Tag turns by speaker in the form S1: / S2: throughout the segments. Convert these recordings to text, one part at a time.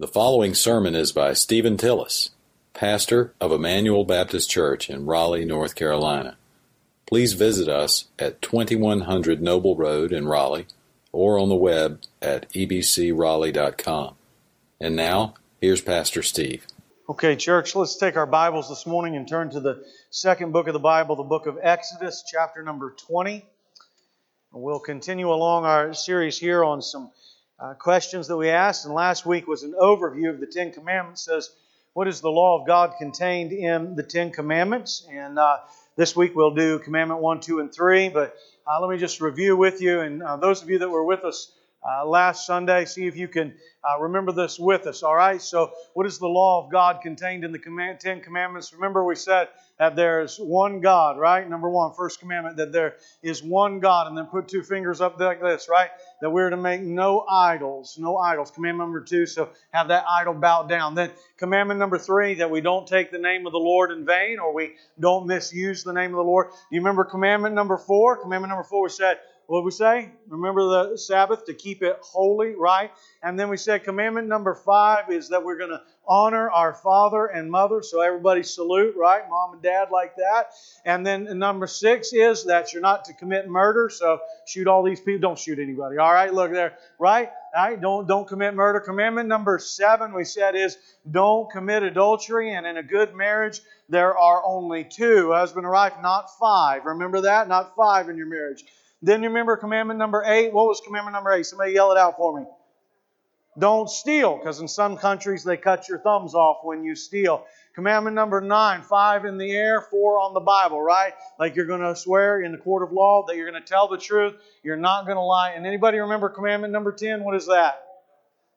S1: The following sermon is by Stephen Tillis, pastor of Emmanuel Baptist Church in Raleigh, North Carolina. Please visit us at 2100 Noble Road in Raleigh or on the web at ebcraleigh.com. And now, here's Pastor Steve.
S2: Okay, church, let's take our Bibles this morning and turn to the second book of the Bible, the book of Exodus, chapter number 20. We'll continue along our series here on some uh, questions that we asked. And last week was an overview of the Ten Commandments. Says, What is the law of God contained in the Ten Commandments? And uh, this week we'll do Commandment 1, 2, and 3. But uh, let me just review with you. And uh, those of you that were with us uh, last Sunday, see if you can uh, remember this with us. All right? So, what is the law of God contained in the command, Ten Commandments? Remember, we said that there is one God, right? Number one, first commandment, that there is one God. And then put two fingers up like this, right? That we're to make no idols. No idols. Commandment number two, so have that idol bowed down. Then, commandment number three, that we don't take the name of the Lord in vain or we don't misuse the name of the Lord. You remember commandment number four? Commandment number four, we said, what we say? Remember the Sabbath to keep it holy, right? And then we said commandment number five is that we're going to honor our father and mother. So everybody salute, right? Mom and dad like that. And then number six is that you're not to commit murder. So shoot all these people. Don't shoot anybody. All right, look there, right? All right, don't don't commit murder. Commandment number seven we said is don't commit adultery. And in a good marriage there are only two, husband and wife, not five. Remember that? Not five in your marriage. Then you remember commandment number eight? What was commandment number eight? Somebody yell it out for me. Don't steal, because in some countries they cut your thumbs off when you steal. Commandment number nine, five in the air, four on the Bible, right? Like you're going to swear in the court of law that you're going to tell the truth, you're not going to lie. And anybody remember commandment number 10? What is that?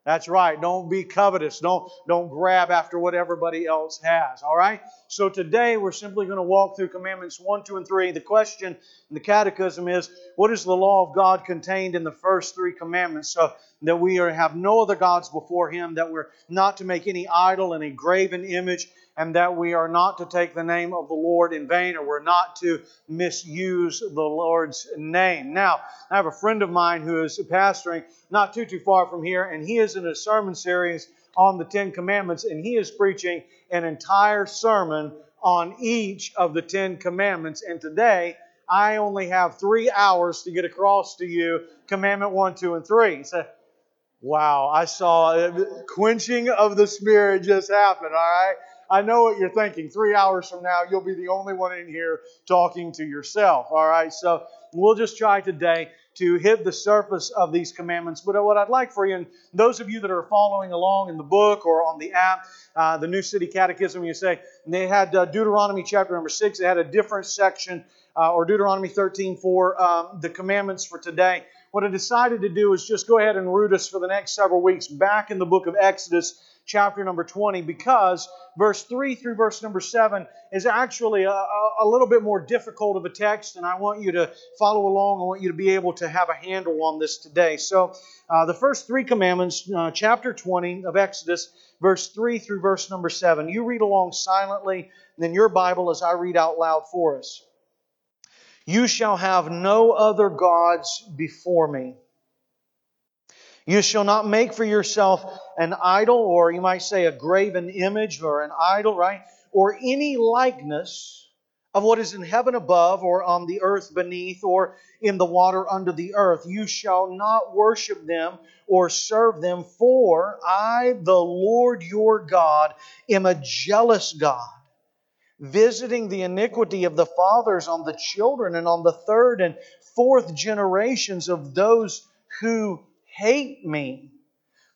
S2: That's right. Don't be covetous. Don't, don't grab after what everybody else has. All right? So today we're simply going to walk through commandments 1, 2, and 3. The question in the catechism is what is the law of God contained in the first three commandments? So that we are, have no other gods before Him, that we're not to make any idol, any graven image, and that we are not to take the name of the Lord in vain or we're not to misuse the Lord's name. Now, I have a friend of mine who is pastoring not too, too far from here, and he is in a sermon series on the Ten Commandments, and he is preaching an entire sermon on each of the Ten Commandments. And today, I only have three hours to get across to you Commandment 1, 2, and 3. So, wow, I saw quenching of the Spirit just happen, all right? I know what you're thinking. Three hours from now, you'll be the only one in here talking to yourself. All right, so we'll just try today to hit the surface of these commandments. But what I'd like for you, and those of you that are following along in the book or on the app, uh, the New City Catechism, you say, they had uh, Deuteronomy chapter number six, they had a different section, uh, or Deuteronomy 13 for um, the commandments for today. What I decided to do is just go ahead and root us for the next several weeks back in the book of Exodus chapter number 20 because verse 3 through verse number 7 is actually a, a, little bit more difficult of a text, and I want you to follow along. I want you to be able to have a handle on this today. So, uh, the first three commandments, uh, chapter 20 of Exodus, verse 3 through verse number 7. You read along silently, then your Bible as I read out loud for us. You shall have no other gods before me. You shall not make for yourself an idol, or you might say a graven image, or an idol, right? Or any likeness of what is in heaven above, or on the earth beneath, or in the water under the earth. You shall not worship them or serve them, for I, the Lord your God, am a jealous God, visiting the iniquity of the fathers on the children and on the third and fourth generations of those who hate me,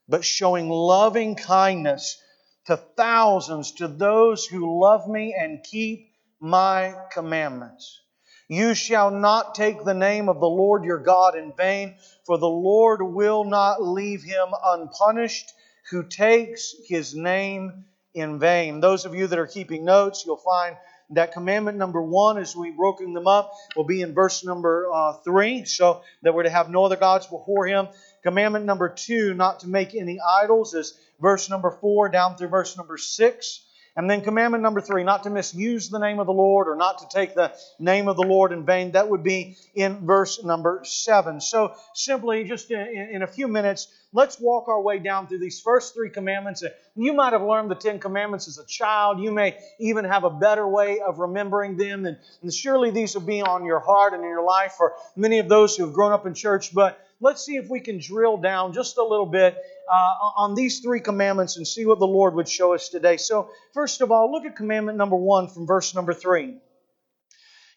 S2: but showing loving kindness to thousands, to those who love me and keep my commandments. You shall not take the name of the Lord your God in vain, for the Lord will not leave him unpunished who takes his name in vain. Those of you that are keeping notes, you'll find that commandment number one, as we've broken them up, will be in verse number uh, three. So that we're to have no other gods before him. Commandment number two, not to make any idols, is verse number four down through verse number six. And then commandment number three, not to misuse the name of the Lord or not to take the name of the Lord in vain. That would be in verse number seven. So simply, just in, in a few minutes, let's walk our way down through these first three commandments. You might have learned the Ten Commandments as a child. You may even have a better way of remembering them. And, and surely these will be on your heart and in your life for many of those who have grown up in church. But let's see if we can drill down just a little bit uh, on these three commandments and see what the Lord would show us today. So, first of all, look at commandment number one from verse number three.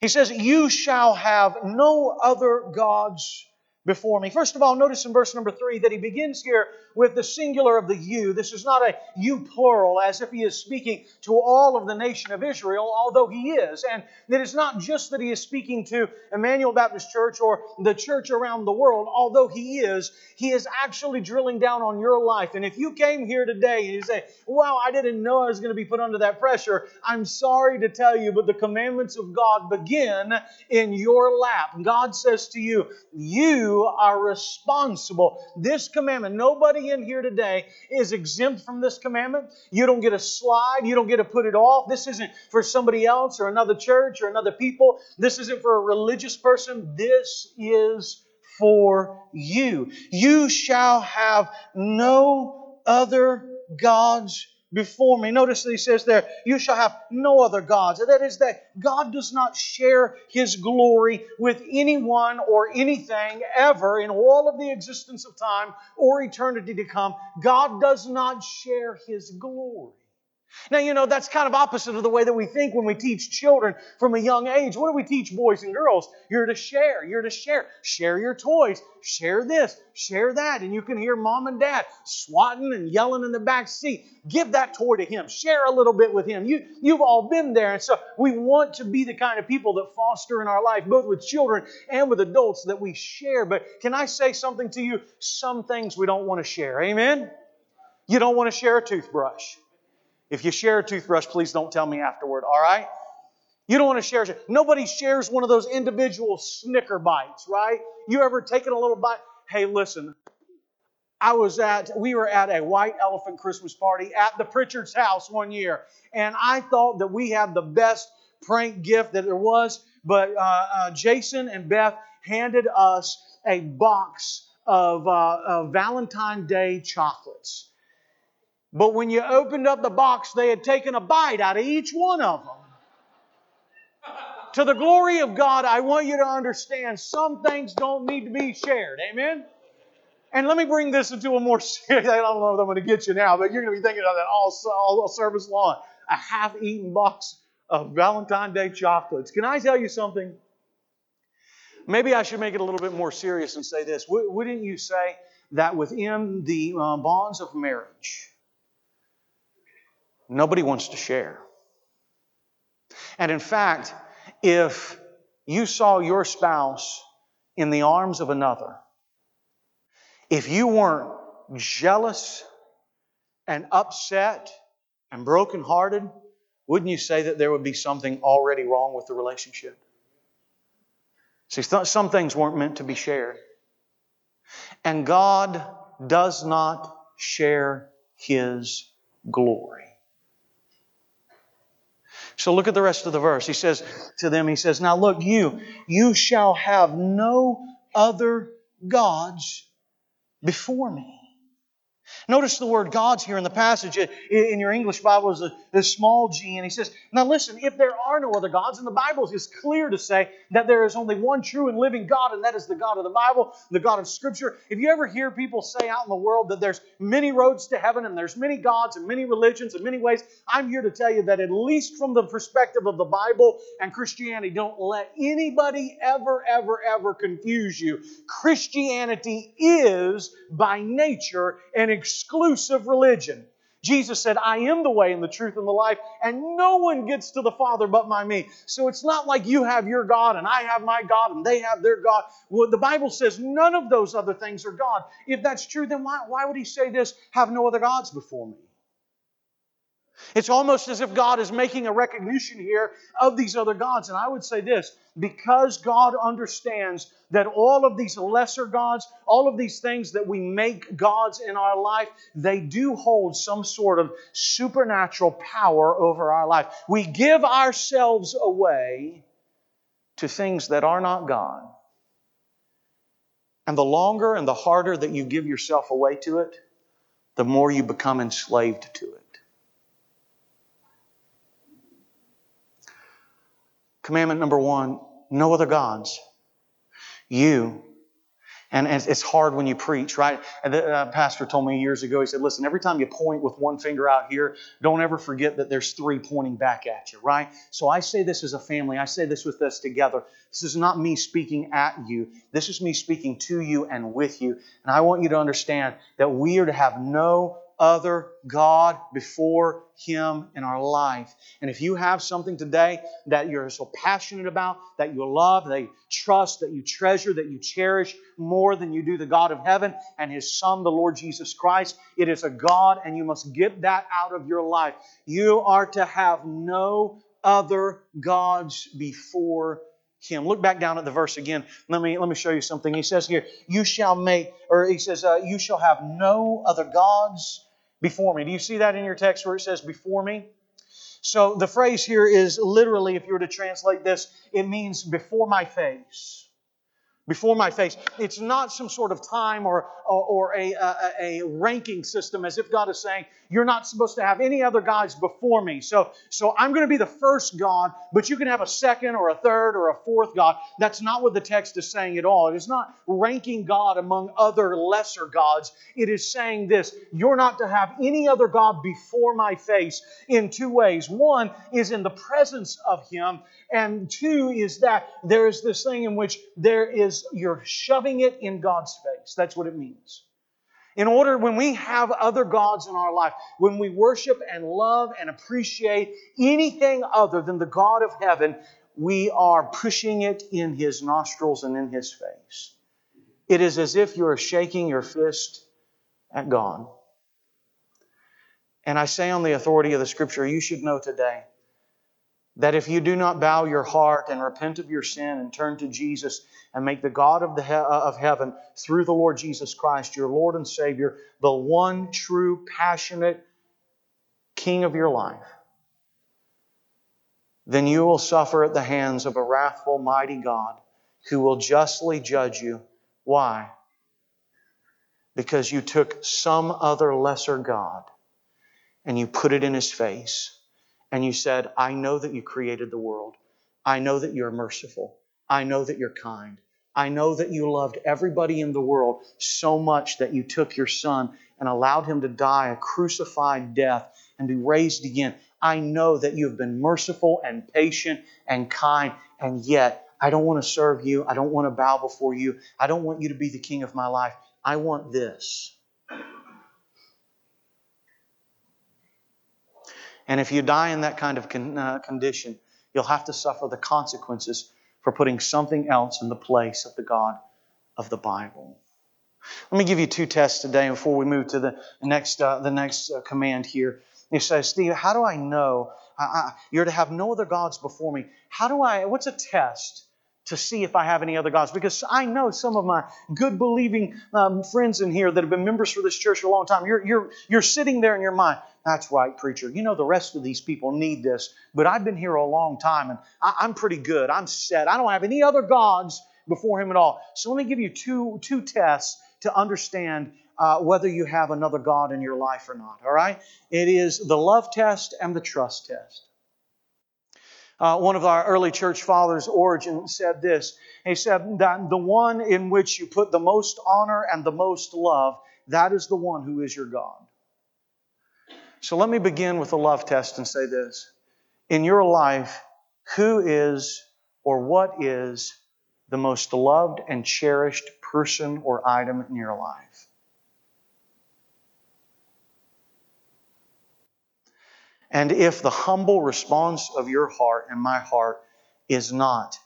S2: He says, You shall have no other gods before me. First of all, notice in verse number three that he begins here with the singular of the you. This is not a you plural, as if he is speaking to all of the nation of Israel, although he is. And it is not just that he is speaking to Emmanuel Baptist Church or the church around the world, although he is, he is actually drilling down on your life. And if you came here today and you say, Wow, I didn't know I was going to be put under that pressure, I'm sorry to tell you, but the commandments of God begin in your lap. God says to you, You are responsible. This commandment, nobody in here today is exempt from this commandment. You don't get a slide, you don't get to put it off. This isn't for somebody else or another church or another people. This isn't for a religious person. This is for you. You shall have no other gods before me. Notice that he says there, You shall have no other gods. That is, that God does not share his glory with anyone or anything ever in all of the existence of time or eternity to come. God does not share his glory. Now, you know, that's kind of opposite of the way that we think when we teach children from a young age. What do we teach boys and girls? You're to share. You're to share. Share your toys. Share this. Share that. And you can hear mom and dad swatting and yelling in the back seat. Give that toy to him. Share a little bit with him. You, you've all been there. And so we want to be the kind of people that foster in our life, both with children and with adults, that we share. But can I say something to you? Some things we don't want to share. Amen? You don't want to share a toothbrush. If you share a toothbrush, please don't tell me afterward, all right? You don't want to share. Nobody shares one of those individual Snicker bites, right? You ever taken a little bite? Hey, listen, I was at, we were at a white elephant Christmas party at the Pritchard's house one year, and I thought that we had the best prank gift that there was, but uh, uh, Jason and Beth handed us a box of, uh, Valentine Day chocolates. But when you opened up the box, they had taken a bite out of each one of them. to the glory of God, I want you to understand some things don't need to be shared. Amen? And let me bring this into a more serious, I don't know if I'm going to get you now, but you're going to be thinking of that all, all service long. A half eaten box of Valentine Day chocolates. Can I tell you something? Maybe I should make it a little bit more serious and say this. Wouldn't you say that within the uh, bonds of marriage, Nobody wants to share. And in fact, if you saw your spouse in the arms of another, if you weren't jealous and upset and brokenhearted, wouldn't you say that there would be something already wrong with the relationship? See, some things weren't meant to be shared. And God does not share His glory. So look at the rest of the verse. He says to them, He says, Now look, you, you shall have no other gods before me. Notice the word God's here in the passage. In your English Bible is a, a, small g, and he says, Now listen, if there are no other gods, and the Bible is clear to say that there is only one true and living God, and that is the God of the Bible, the God of Scripture. If you ever hear people say out in the world that there's many roads to heaven, and there's many gods, and many religions, and many ways, I'm here to tell you that at least from the perspective of the Bible and Christianity, don't let anybody ever, ever, ever confuse you. Christianity is by nature an exclusive religion. Jesus said, I am the way and the truth and the life, and no one gets to the Father but by me. So it's not like you have your God and I have my God and they have their God. Well, the Bible says none of those other things are God. If that's true, then why, why would he say this? Have no other gods before me. It's almost as if God is making a recognition here of these other gods. And I would say this because God understands that all of these lesser gods, all of these things that we make gods in our life, they do hold some sort of supernatural power over our life. We give ourselves away to things that are not God. And the longer and the harder that you give yourself away to it, the more you become enslaved to it. Commandment number one no other gods. You. And it's hard when you preach, right? The uh, pastor told me years ago, he said, listen, every time you point with one finger out here, don't ever forget that there's three pointing back at you, right? So I say this as a family. I say this with us together. This is not me speaking at you. This is me speaking to you and with you. And I want you to understand that we are to have no other God before Him in our life. And if you have something today that you're so passionate about, that you love, that you trust, that you treasure, that you cherish more than you do the God of heaven and His Son, the Lord Jesus Christ, it is a God, and you must get that out of your life. You are to have no other gods before him. Look back down at the verse again. Let me let me show you something. He says here, "You shall make," or he says, uh, "You shall have no other gods before me. Do you see that in your text where it says before me? So the phrase here is literally, if you were to translate this, it means before my face before my face. It's not some sort of time or, or, or a, a, a, ranking system as if God is saying, you're not supposed to have any other gods before me. So, so I'm going to be the first God, but you can have a second or a third or a fourth God. That's not what the text is saying at all. It is not ranking God among other lesser gods. It is saying this you're not to have any other God before my face in two ways. One is in the presence of Him, and two is that there is this thing in which there is, you're shoving it in God's face. That's what it means. In order, when we have other gods in our life, when we worship and love and appreciate anything other than the God of heaven, we are pushing it in His nostrils and in His face. It is as if you are shaking your fist at God. And I say on the authority of the Scripture, you should know today that if you do not bow your heart and repent of your sin and turn to Jesus and make the God of, the he- uh, of heaven through the Lord Jesus Christ your Lord and Savior, the one true, passionate King of your life, then you will suffer at the hands of a wrathful, mighty God who will justly judge you. Why? Because you took some other lesser God and you put it in his face and you said, I know that you created the world. I know that you're merciful. I know that you're kind. I know that you loved everybody in the world so much that you took your son and allowed him to die a crucified death and be raised again. I know that you have been merciful and patient and kind, and yet I don't want to serve you. I don't want to bow before you. I don't want you to be the king of my life. I want this. And if you die in that kind of con- uh, condition, you'll have to suffer the consequences for putting something else in the place of the God of the Bible. Let me give you two tests today before we move to the next, uh, the next uh, command here. He says, Steve, how do I know I, I, you're to have no other gods before me? How do I, what's a test to see if I have any other gods. Because I know some of my good believing um, friends in here that have been members for this church for a long time. You're, you're, you're sitting there in your mind. That's right, preacher. You know the rest of these people need this, but I've been here a long time and I, I'm pretty good. I'm set. I don't have any other gods before Him at all. So let me give you two, two tests to understand uh, whether you have another God in your life or not. All right? It is the love test and the trust test. Uh, one of our early church fathers, Origen, said this. He said that the one in which you put the most honor and the most love, that is the one who is your God. So let me begin with a love test and say this. In your life, who is or what is the most loved and cherished person or item in your life? And if the humble response of your heart and my heart is not,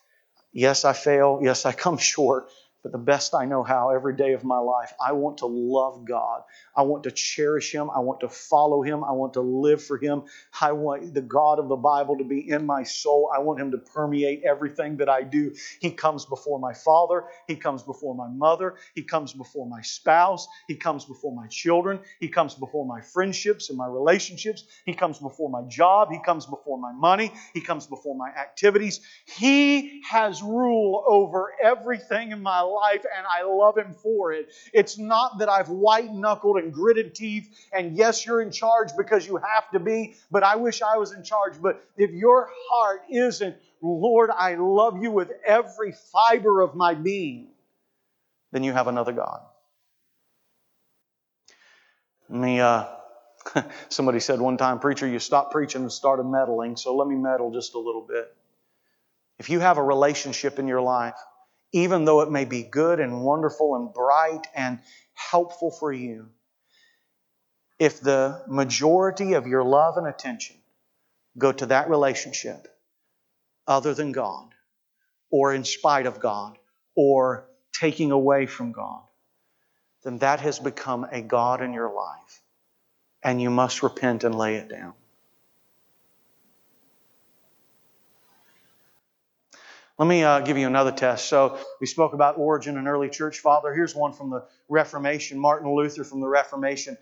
S2: yes, I fail, yes, I come short, but the best I know how every day of my life, I want to love God. I want to cherish Him. I want to follow Him. I want to live for Him. I want the God of the Bible to be in my soul. I want Him to permeate everything that I do. He comes before my father. He comes before my mother. He comes before my spouse. He comes before my children. He comes before my friendships and my relationships. He comes before my job. He comes before my money. He comes before my activities. He has rule over everything in my life life and I love Him for it. It's not that I've white knuckled and gritted teeth and yes, you're in charge because you have to be, but I wish I was in charge. But if your heart isn't, Lord, I love you with every fiber of my being, then you have another God. Me, uh, somebody said one time, preacher, you stop preaching and started meddling, so let me meddle just a little bit. If you have a relationship in your life even though it may be good and wonderful and bright and helpful for you, if the majority of your love and attention go to that relationship other than God, or in spite of God, or taking away from God, then that has become a God in your life. And you must repent and lay it down. Let me uh, give you another test. So, we spoke about Origen and early church father. Here's one from the Reformation, Martin Luther from the Reformation.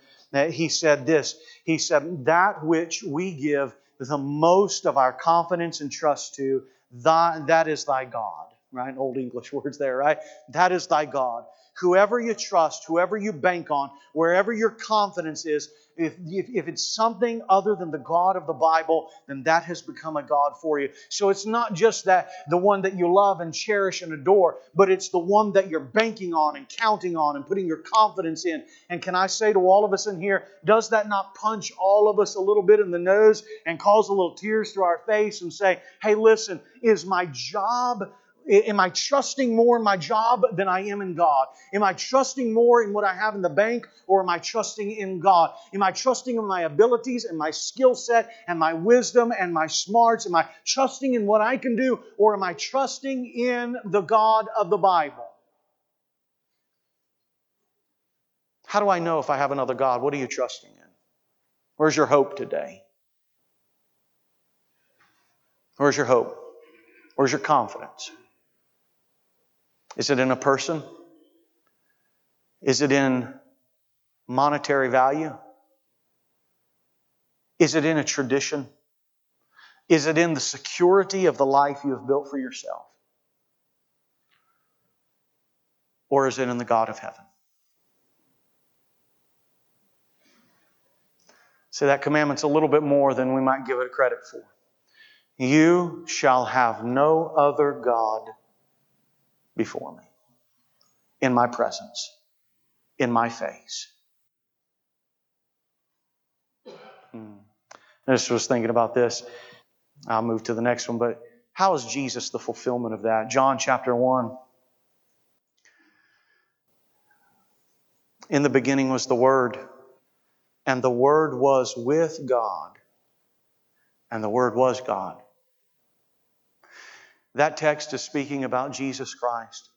S2: He said this He said, That which we give the most of our confidence and trust to, thy, that is thy God. Right? Old English words there, right? That is thy God. Whoever you trust, whoever you bank on, wherever your confidence is, if, if, if, it's something other than the God of the Bible, then that has become a God for you. So it's not just that the one that you love and cherish and adore, but it's the one that you're banking on and counting on and putting your confidence in. And can I say to all of us in here, does that not punch all of us a little bit in the nose and cause a little tears to our face and say, hey, listen, is my job Am I trusting more in my job than I am in God? Am I trusting more in what I have in the bank or am I trusting in God? Am I trusting in my abilities and my skill set and my wisdom and my smarts? Am I trusting in what I can do or am I trusting in the God of the Bible? How do I know if I have another God? What are you trusting in? Where's your hope today? Where's your hope? Where's your confidence? Is it in a person? Is it in monetary value? Is it in a tradition? Is it in the security of the life you have built for yourself? Or is it in the God of heaven? So that commandment's a little bit more than we might give it credit for. You shall have no other God before me, in my presence, in my face. Hmm. I just was thinking about this. I'll move to the next one, but how is Jesus the fulfillment of that? John chapter 1. In the beginning was the Word, and the Word was with God, and the Word was God. That text is speaking about Jesus Christ.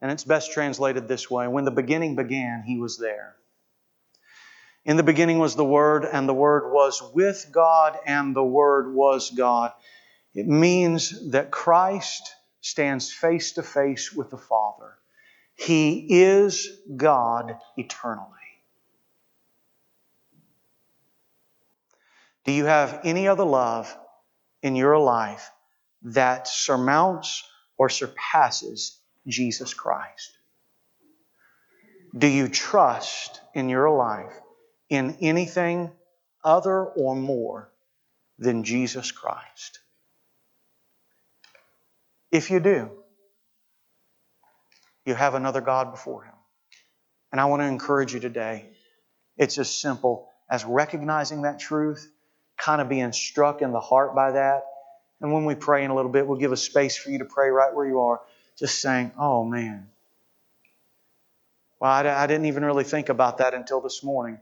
S2: And it's best translated this way When the beginning began, he was there. In the beginning was the Word, and the Word was with God, and the Word was God. It means that Christ stands face to face with the Father. He is God eternally. Do you have any other love in your life that surmounts or surpasses Jesus Christ? Do you trust in your life in anything other or more than Jesus Christ? If you do, you have another God before Him. And I want to encourage you today. It's as simple as recognizing that truth, kind of being struck in the heart by that, and when we pray in a little bit, we'll give a space for you to pray right where you are, just saying, oh man. Well, I, I didn't even really think about that until this morning.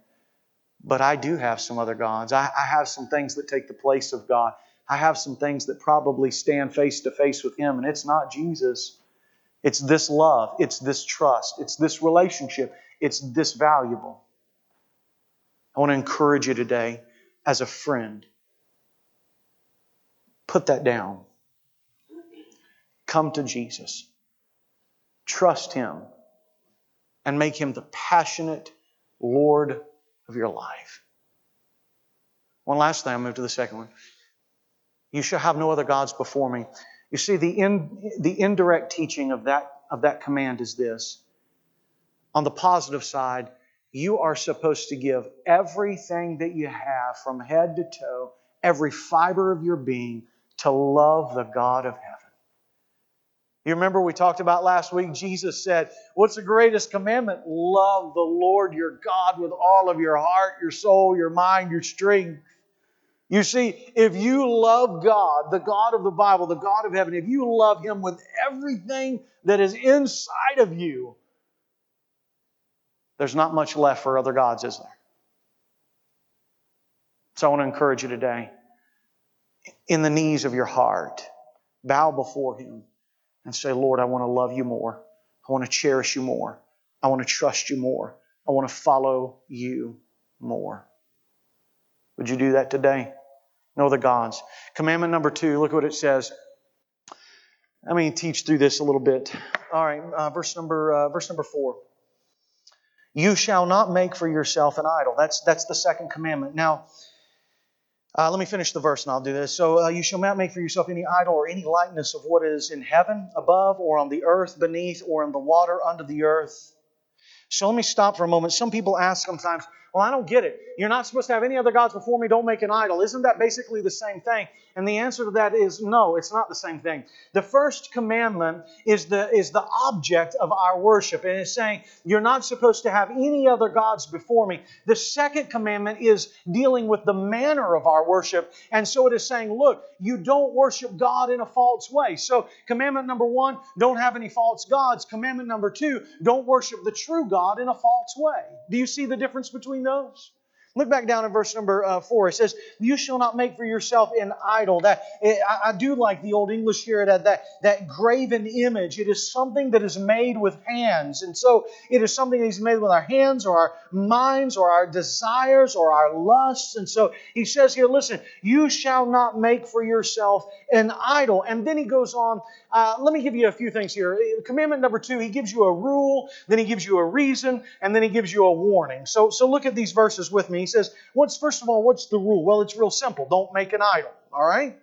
S2: But I do have some other gods. I, I have some things that take the place of God. I have some things that probably stand face to face with Him, and it's not Jesus. It's this love. It's this trust. It's this relationship. It's this valuable. I want to encourage you today as a friend. Put that down. Come to Jesus. Trust Him and make Him the passionate Lord of your life. One last thing, I'll move to the second one. You shall have no other gods before me. You see, the, in, the indirect teaching of that, of that command is this. On the positive side, you are supposed to give everything that you have from head to toe, every fiber of your being, to love the God of heaven. You remember we talked about last week, Jesus said, What's the greatest commandment? Love the Lord your God with all of your heart, your soul, your mind, your strength. You see, if you love God, the God of the Bible, the God of heaven, if you love Him with everything that is inside of you, there's not much left for other gods, is there? So I want to encourage you today, in the knees of your heart, bow before Him and say, Lord, I want to love you more. I want to cherish you more. I want to trust you more. I want to follow you more. Would you do that today? No other gods. Commandment number two, look what it says. Let me teach through this a little bit. All right, uh, verse number uh, verse number four. You shall not make for yourself an idol. That's that's the second commandment. Now, uh, let me finish the verse and I'll do this. So, uh, you shall not make for yourself any idol or any likeness of what is in heaven above, or on the earth beneath, or in the water under the earth. So, let me stop for a moment. Some people ask sometimes, well, I don't get it. You're not supposed to have any other gods before me. Don't make an idol. Isn't that basically the same thing? And the answer to that is no, it's not the same thing. The first commandment is the, is the object of our worship. And it's saying you're not supposed to have any other gods before me. The second commandment is dealing with the manner of our worship. And so it is saying, look, you don't worship God in a false way. So commandment number one, don't have any false gods. Commandment number two, don't worship the true God in a false way. Do you see the difference between those? Look back down in verse number uh, four. It says, "You shall not make for yourself an idol." That I, I, do like the old English here. That, that that graven image. It is something that is made with hands, and so it is something that is made with our hands, or our minds, or our desires, or our lusts. And so he says here, "Listen, you shall not make for yourself an idol." And then he goes on. Uh, let me give you a few things here. Commandment number two. He gives you a rule, then he gives you a reason, and then he gives you a warning. So so look at these verses with me. He says, What's first of all, what's the rule? Well, it's real simple. Don't make an idol. All right?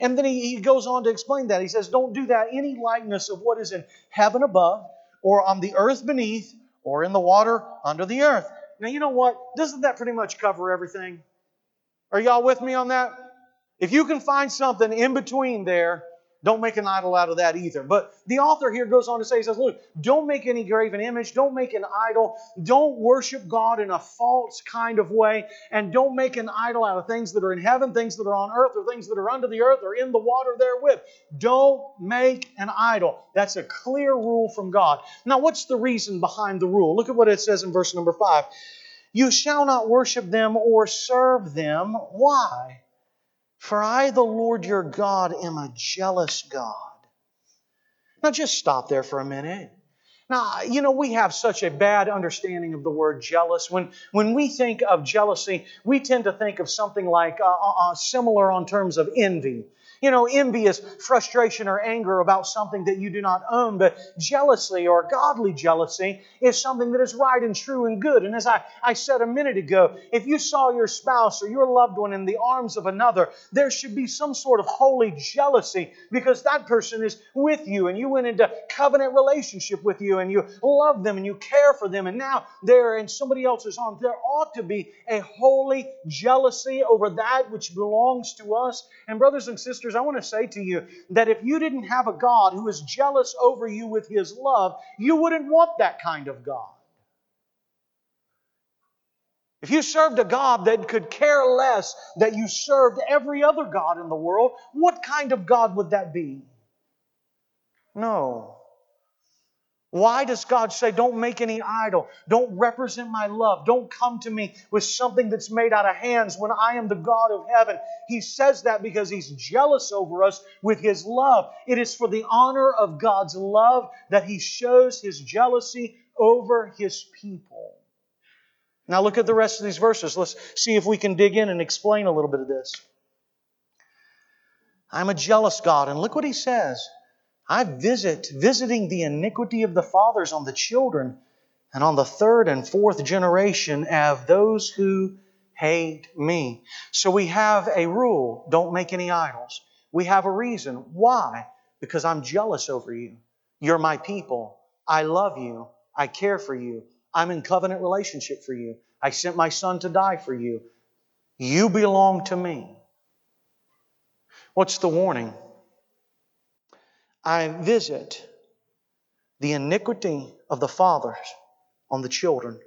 S2: And then he, he goes on to explain that. He says, Don't do that any likeness of what is in heaven above, or on the earth beneath, or in the water under the earth. Now, you know what? Doesn't that pretty much cover everything? Are y'all with me on that? If you can find something in between there, don't make an idol out of that either. But the author here goes on to say, he says, look, don't make any graven image, don't make an idol, don't worship God in a false kind of way, and don't make an idol out of things that are in heaven, things that are on earth, or things that are under the earth, or in the water therewith. Don't make an idol. That's a clear rule from God. Now, what's the reason behind the rule? Look at what it says in verse number five. You shall not worship them or serve them. Why? For I, the Lord your God, am a jealous God. Now just stop there for a minute. Now, you know, we have such a bad understanding of the word jealous. When, when we think of jealousy, we tend to think of something like uh, uh, uh similar on terms of envy. You know, envy is frustration or anger about something that you do not own, but jealousy or godly jealousy is something that is right and true and good. And as I, I said a minute ago, if you saw your spouse or your loved one in the arms of another, there should be some sort of holy jealousy because that person is with you and you went into covenant relationship with you and you love them and you care for them and now they're in somebody else's arms. There ought to be a holy jealousy over that which belongs to us. And brothers and sisters, sisters, I want to say to you that if you didn't have a God who is jealous over you with his love, you wouldn't want that kind of God. If you served a God that could care less that you served every other God in the world, what kind of God would that be? No. Why does God say, don't make any idol? Don't represent my love. Don't come to me with something that's made out of hands when I am the God of heaven. He says that because He's jealous over us with His love. It is for the honor of God's love that He shows His jealousy over His people. Now look at the rest of these verses. Let's see if we can dig in and explain a little bit of this. I'm a jealous God. And look what He says. I visit, visiting the iniquity of the fathers on the children, and on the third and fourth generation of those who hate me. So we have a rule don't make any idols. We have a reason. Why? Because I'm jealous over you. You're my people. I love you. I care for you. I'm in covenant relationship for you. I sent my son to die for you. You belong to me. What's the warning? I visit the iniquity of the fathers on the children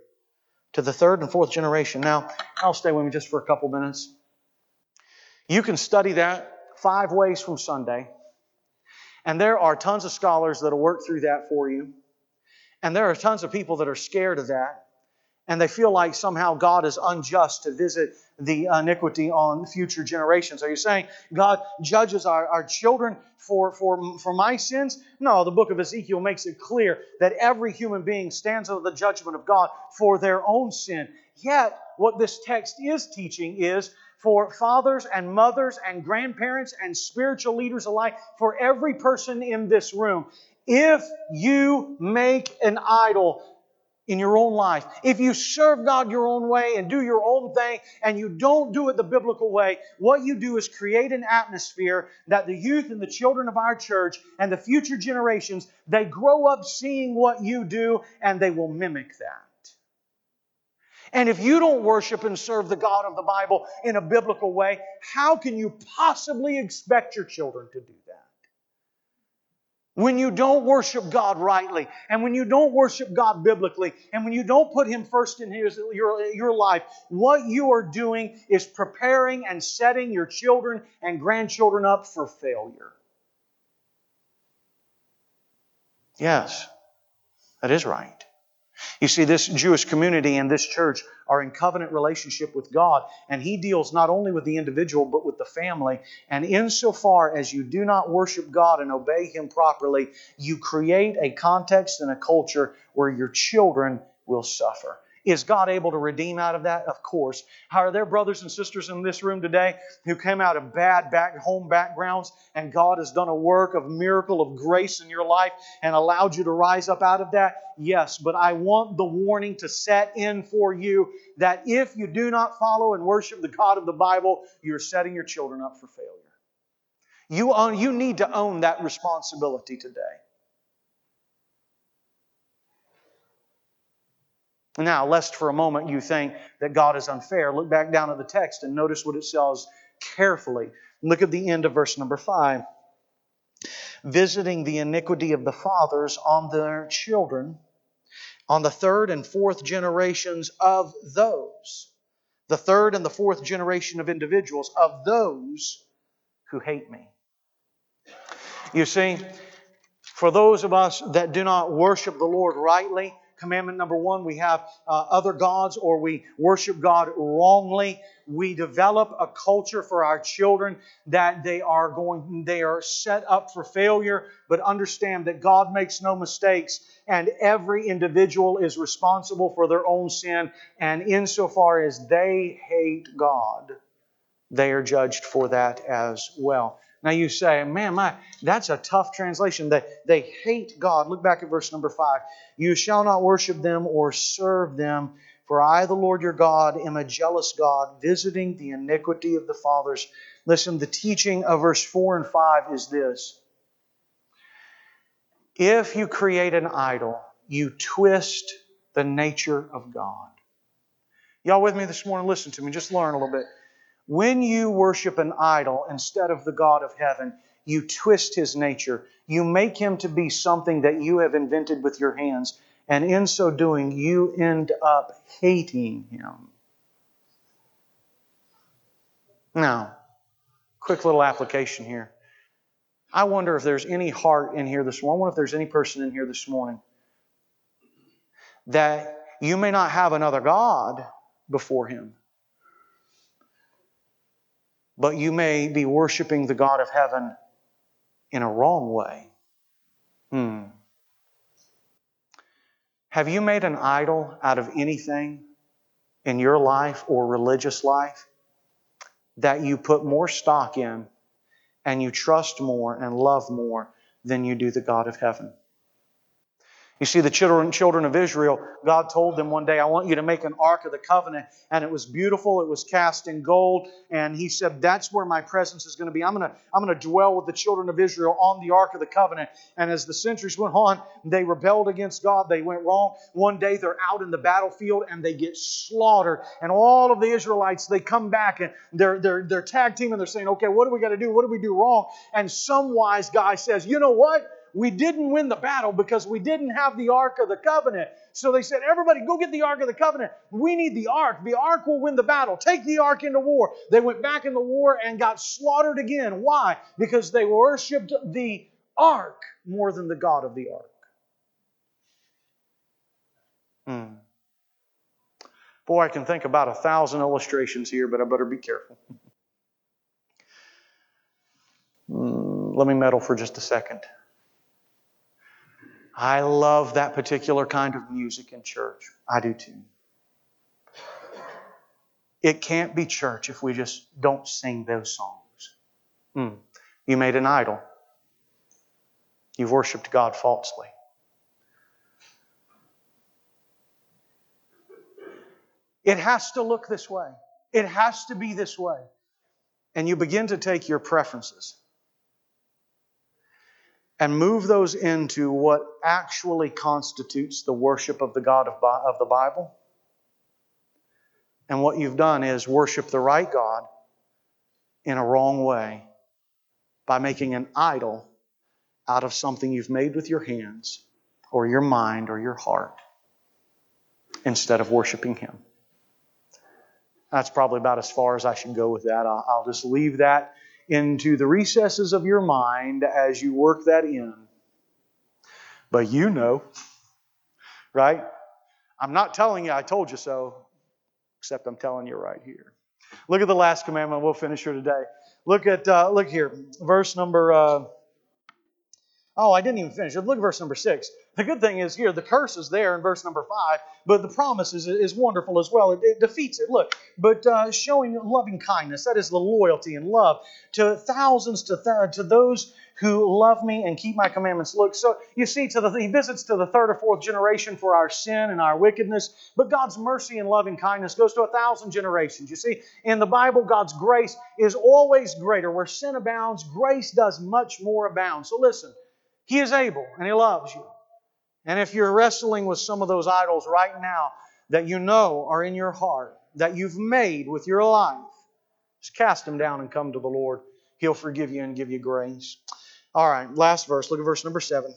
S2: to the third and fourth generation. Now, I'll stay with me just for a couple minutes. You can study that five ways from Sunday, and there are tons of scholars that'll work through that for you. And there are tons of people that are scared of that and they feel like somehow God is unjust to visit the iniquity on future generations. Are you saying God judges our, our children for, for, for my sins? No, the book of Ezekiel makes it clear that every human being stands under the judgment of God for their own sin. Yet, what this text is teaching is for fathers and mothers and grandparents and spiritual leaders alike, for every person in this room. If you make an idol, in your own life. If you serve God your own way and do your own thing and you don't do it the biblical way, what you do is create an atmosphere that the youth and the children of our church and the future generations, they grow up seeing what you do and they will mimic that. And if you don't worship and serve the God of the Bible in a biblical way, how can you possibly expect your children to do? When you don't worship God rightly, and when you don't worship God biblically, and when you don't put Him first in his, your, your life, what you are doing is preparing and setting your children and grandchildren up for failure. Yes, that is right. You see, this Jewish community and this church are in covenant relationship with God, and He deals not only with the individual, but with the family. And insofar as you do not worship God and obey Him properly, you create a context and a culture where your children will suffer. Is God able to redeem out of that? Of course. Are there brothers and sisters in this room today who came out of bad back home backgrounds and God has done a work of miracle of grace in your life and allowed you to rise up out of that? Yes, but I want the warning to set in for you that if you do not follow and worship the God of the Bible, you're setting your children up for failure. You, own, you need to own that responsibility today. Now, lest for a moment you think that God is unfair, look back down at the text and notice what it says carefully. Look at the end of verse number 5. Visiting the iniquity of the fathers on their children, on the third and fourth generations of those, the third and the fourth generation of individuals, of those who hate me. You see, for those of us that do not worship the Lord rightly, commandment number one, we have uh, other gods or we worship God wrongly. We develop a culture for our children that they are going, they are set up for failure, but understand that God makes no mistakes and every individual is responsible for their own sin. And insofar as they hate God, they are judged for that as well. Now you say, man, my that's a tough translation. They, they hate God. Look back at verse number five. You shall not worship them or serve them, for I, the Lord your God, am a jealous God, visiting the iniquity of the fathers. Listen, the teaching of verse four and five is this. If you create an idol, you twist the nature of God. Y'all with me this morning? Listen to me. Just learn a little bit. When you worship an idol instead of the God of heaven, you twist his nature. You make him to be something that you have invented with your hands. And in so doing, you end up hating him. Now, quick little application here. I wonder if there's any heart in here this morning. I wonder if there's any person in here this morning that you may not have another God before Him, but you may be worshiping the God of heaven in a wrong way. Hmm. Have you made an idol out of anything in your life or religious life that you put more stock in and you trust more and love more than you do the God of heaven? You see, the children, children of Israel, God told them one day, I want you to make an ark of the covenant. And it was beautiful. It was cast in gold. And He said, That's where my presence is going to be. I'm going to, I'm going to dwell with the children of Israel on the ark of the covenant. And as the centuries went on, they rebelled against God. They went wrong. One day they're out in the battlefield and they get slaughtered. And all of the Israelites, they come back and they're, they're, they're tag team and they're saying, Okay, what do we got to do? What do we do wrong? And some wise guy says, You know what? We didn't win the battle because we didn't have the Ark of the Covenant. So they said, Everybody, go get the Ark of the Covenant. We need the Ark. The Ark will win the battle. Take the Ark into war. They went back in the war and got slaughtered again. Why? Because they worshiped the Ark more than the God of the Ark. Hmm. Boy, I can think about a thousand illustrations here, but I better be careful. Hmm, let me meddle for just a second. I love that particular kind of music in church. I do too. It can't be church if we just don't sing those songs. Hmm. You made an idol. You've worshiped God falsely. It has to look this way. It has to be this way. And you begin to take your preferences and move those into what actually constitutes the worship of the God of, of the Bible. And what you've done is worship the right God in a wrong way by making an idol out of something you've made with your hands or your mind or your heart instead of worshiping Him. That's probably about as far as I should go with that. I'll, I'll just leave that into the recesses of your mind as you work that in. But you know, right? I'm not telling you I told you so, except I'm telling you right here. Look at the last commandment. We'll finish here today. Look at uh, look here, verse number. Uh, oh, I didn't even finish. Look at verse number six. The good thing is here, the curse is there in verse number five, but the promise is, is wonderful as well. It, it defeats it. Look, but uh, showing loving kindness, that is the loyalty and love to thousands, to, th- to those who love me and keep my commandments. Look, so you see, to the, he visits to the third or fourth generation for our sin and our wickedness, but God's mercy and loving kindness goes to a thousand generations. You see, in the Bible, God's grace is always greater. Where sin abounds, grace does much more abound. So listen, He is able and He loves you. And if you're wrestling with some of those idols right now that you know are in your heart, that you've made with your life, just cast them down and come to the Lord. He'll forgive you and give you grace. All right, last verse. Look at verse number seven.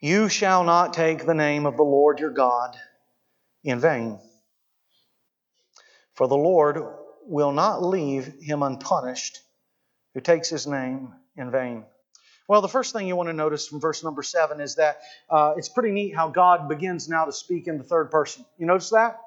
S2: You shall not take the name of the Lord your God in vain. For the Lord will not leave him unpunished who takes his name in vain. Well, the first thing you want to notice from verse number seven is that uh, it's pretty neat how God begins now to speak in the third person. You notice that?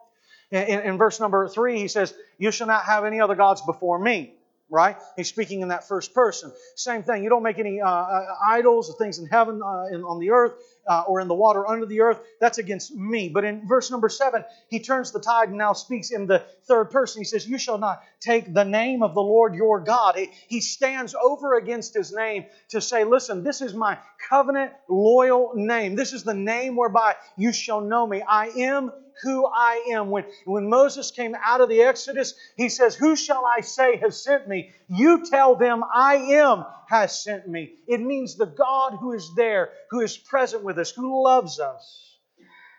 S2: In, in, verse number three, he says, You shall not have any other gods before me right? He's speaking in that first person. Same thing. You don't make any uh, uh, idols or things in heaven, uh, in, on the earth, uh, or in the water under the earth. That's against me. But in verse number seven, he turns the tide and now speaks in the third person. He says, You shall not take the name of the Lord your God. He, he stands over against his name to say, Listen, this is my covenant loyal name. This is the name whereby you shall know me. I am who I am. When, when Moses came out of the Exodus, he says, Who shall I say has sent me? You tell them, I am has sent me. It means the God who is there, who is present with us, who loves us.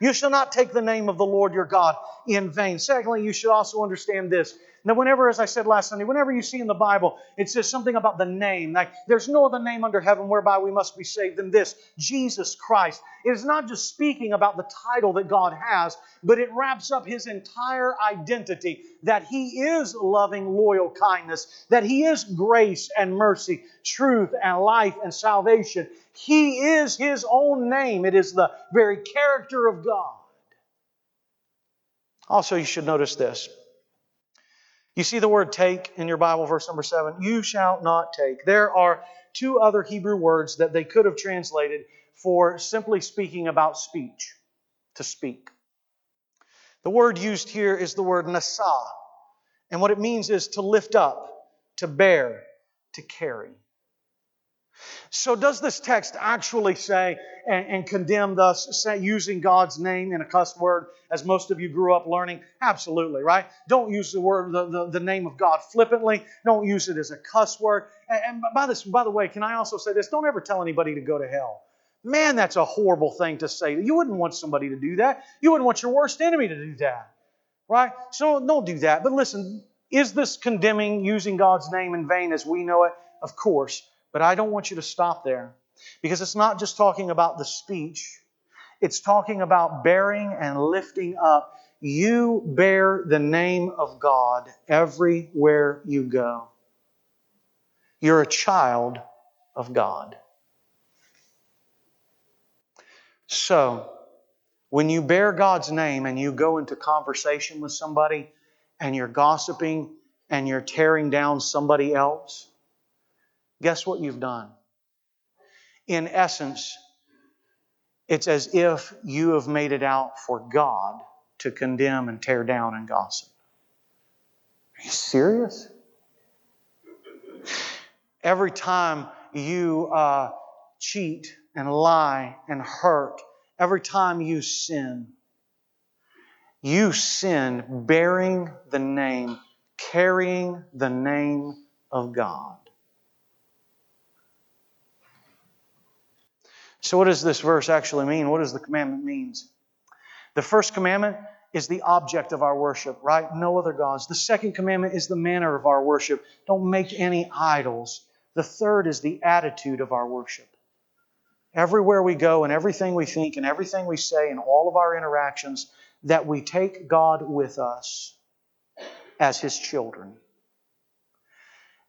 S2: You shall not take the name of the Lord your God in vain. Secondly, you should also understand this. Now, whenever, as I said last Sunday, whenever you see in the Bible, it says something about the name. Like, there's no other name under heaven whereby we must be saved than this Jesus Christ. It is not just speaking about the title that God has, but it wraps up His entire identity that He is loving, loyal kindness, that He is grace and mercy, truth and life and salvation. He is His own name, it is the very character of God. Also, you should notice this. You see the word take in your Bible, verse number seven. You shall not take. There are two other Hebrew words that they could have translated for simply speaking about speech, to speak. The word used here is the word nasa, and what it means is to lift up, to bear, to carry. So, does this text actually say and, and, condemn thus say, using God's name in a cuss word, as most of you grew up learning? Absolutely, right? Don't use the word, the, the, the name of God flippantly. Don't use it as a cuss word. And, and by this, by the way, can I also say this? Don't ever tell anybody to go to hell. Man, that's a horrible thing to say. You wouldn't want somebody to do that. You wouldn't want your worst enemy to do that, right? So don't do that. But listen, is this condemning using God's name in vain as we know it? Of course. But I don't want you to stop there because it's not just talking about the speech, it's talking about bearing and lifting up. You bear the name of God everywhere you go. You're a child of God. So, when you bear God's name and you go into conversation with somebody and you're gossiping and you're tearing down somebody else, guess what you've done? In essence, it's as if you have made it out for God to condemn and tear down and gossip. Are you serious? Every time you uh, cheat and lie and hurt, every time you sin, you sin bearing the name, carrying the name of God. So, what does this verse actually mean? What does the commandment means? The first commandment is the object of our worship, right? No other gods. The second commandment is the manner of our worship. Don't make any idols. The third is the attitude of our worship. Everywhere we go and everything we think and everything we say and all of our interactions, that we take God with us as His children.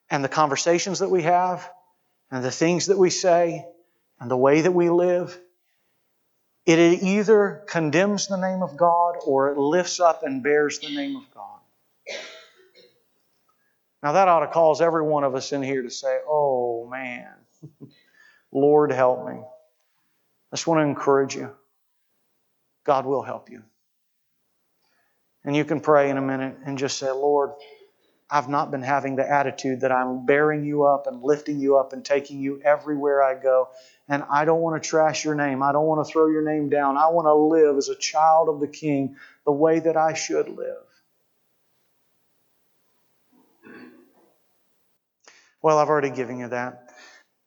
S2: And the conversations that we have and the things that we say and the way that we live, it either condemns the name of God or it lifts up and bears the name of God. Now, that ought to cause every one of us in here to say, Oh, man, Lord, help me. I just want to encourage you. God will help you. And you can pray in a minute and just say, Lord, I've not been having the attitude that I'm bearing you up and lifting you up and taking you everywhere I go. And I don't want to trash your name. I don't want to throw your name down. I want to live as a child of the King the way that I should live. Well, I've already given you that.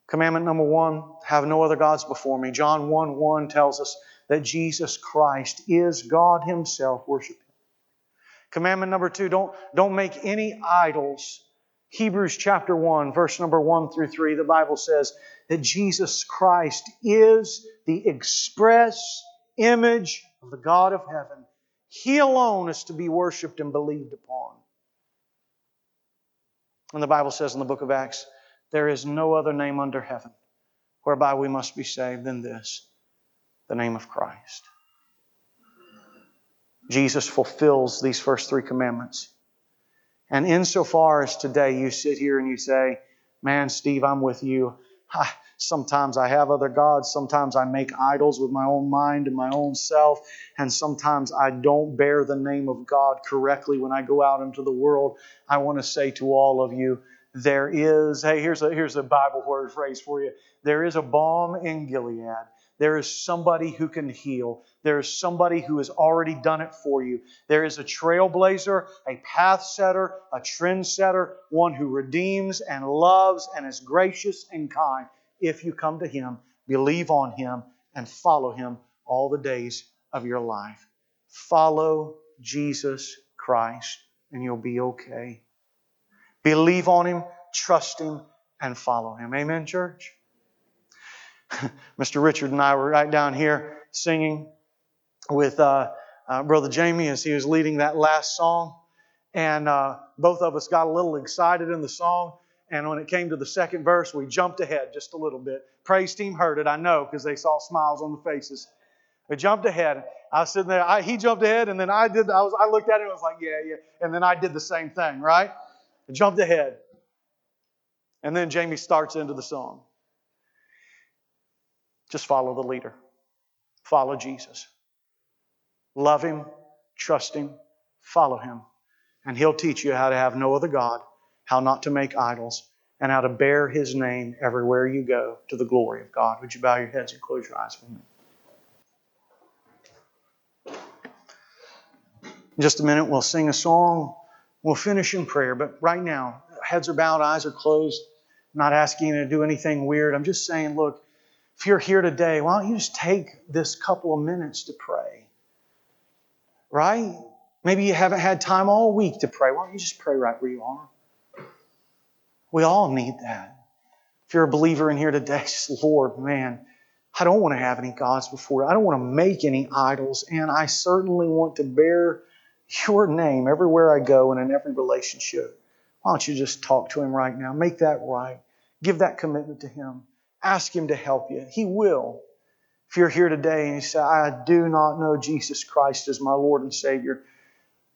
S2: Commandment number one have no other gods before me. John 1 1 tells us that Jesus Christ is God Himself. Worship Him. Commandment number two don't, don't make any idols. Hebrews chapter 1, verse number 1 through 3, the Bible says, that Jesus Christ is the express image of the God of heaven. He alone is to be worshiped and believed upon. And the Bible says in the book of Acts, there is no other name under heaven whereby we must be saved than this, the name of Christ. Jesus fulfills these first three commandments. And insofar as today you sit here and you say, Man, Steve, I'm with you. Sometimes I have other gods. Sometimes I make idols with my own mind and my own self. And sometimes I don't bear the name of God correctly when I go out into the world. I want to say to all of you, there is, hey, here's a, here's a Bible word phrase for you. There is a balm in Gilead. There is somebody who can heal. There is somebody who has already done it for you. There is a trailblazer, a path setter, a trendsetter, one who redeems and loves and is gracious and kind if you come to Him, believe on Him, and follow Him all the days of your life. Follow Jesus Christ and you'll be okay. Believe on Him, trust Him, and follow Him. Amen, church? Mr. Richard and I were right down here singing with uh, uh, Brother Jamie as he was leading that last song. And uh, both of us got a little excited in the song. And when it came to the second verse, we jumped ahead just a little bit. Praise team heard it, I know, because they saw smiles on the faces. We jumped ahead. I was sitting there. I, he jumped ahead, and then I did. I was. I looked at him. I was like, "Yeah, yeah." And then I did the same thing. Right? I jumped ahead. And then Jamie starts into the song. Just follow the leader. Follow Jesus. Love him, trust him, follow him. And he'll teach you how to have no other God, how not to make idols, and how to bear his name everywhere you go to the glory of God. Would you bow your heads and close your eyes for me? In just a minute, we'll sing a song. We'll finish in prayer. But right now, heads are bowed, eyes are closed. I'm not asking you to do anything weird. I'm just saying, look, if you're here today, why don't you just take this couple of minutes to pray? Right? Maybe you haven't had time all week to pray. Why don't you just pray right where you are? We all need that. If you're a believer in here today, just Lord, man, I don't want to have any gods before. I don't want to make any idols, and I certainly want to bear your name everywhere I go and in every relationship. Why don't you just talk to him right now? Make that right. Give that commitment to him. Ask him to help you. He will. If you're here today and you say, I do not know Jesus Christ as my Lord and Savior,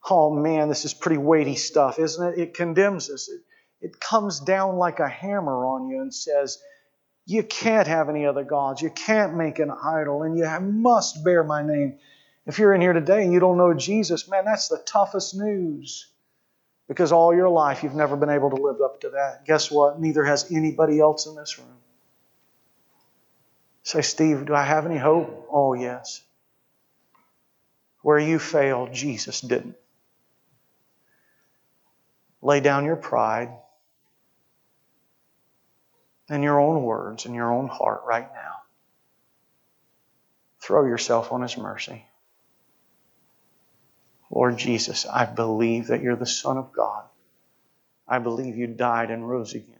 S2: oh man, this is pretty weighty stuff, isn't it? It condemns us. It, it comes down like a hammer on you and says, You can't have any other gods. You can't make an idol, and you must bear my name. If you're in here today and you don't know Jesus, man, that's the toughest news. Because all your life you've never been able to live up to that. Guess what? Neither has anybody else in this room. Say, Steve, do I have any hope? Oh, yes. Where you failed, Jesus didn't. Lay down your pride and your own words and your own heart right now. Throw yourself on His mercy. Lord Jesus, I believe that you're the Son of God. I believe you died and rose again.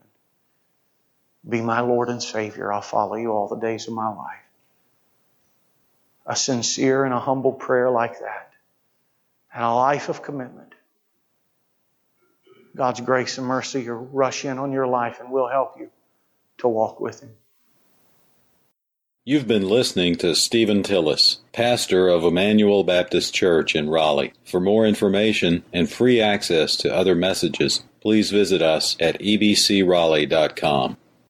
S2: Be my Lord and Savior. I'll follow you all the days of my life. A sincere and a humble prayer like that, and a life of commitment. God's grace and mercy will rush in on your life and will help you to walk with Him.
S1: You've been listening to Stephen Tillis, pastor of Emmanuel Baptist Church in Raleigh. For more information and free access to other messages, please visit us at ebcraleigh.com.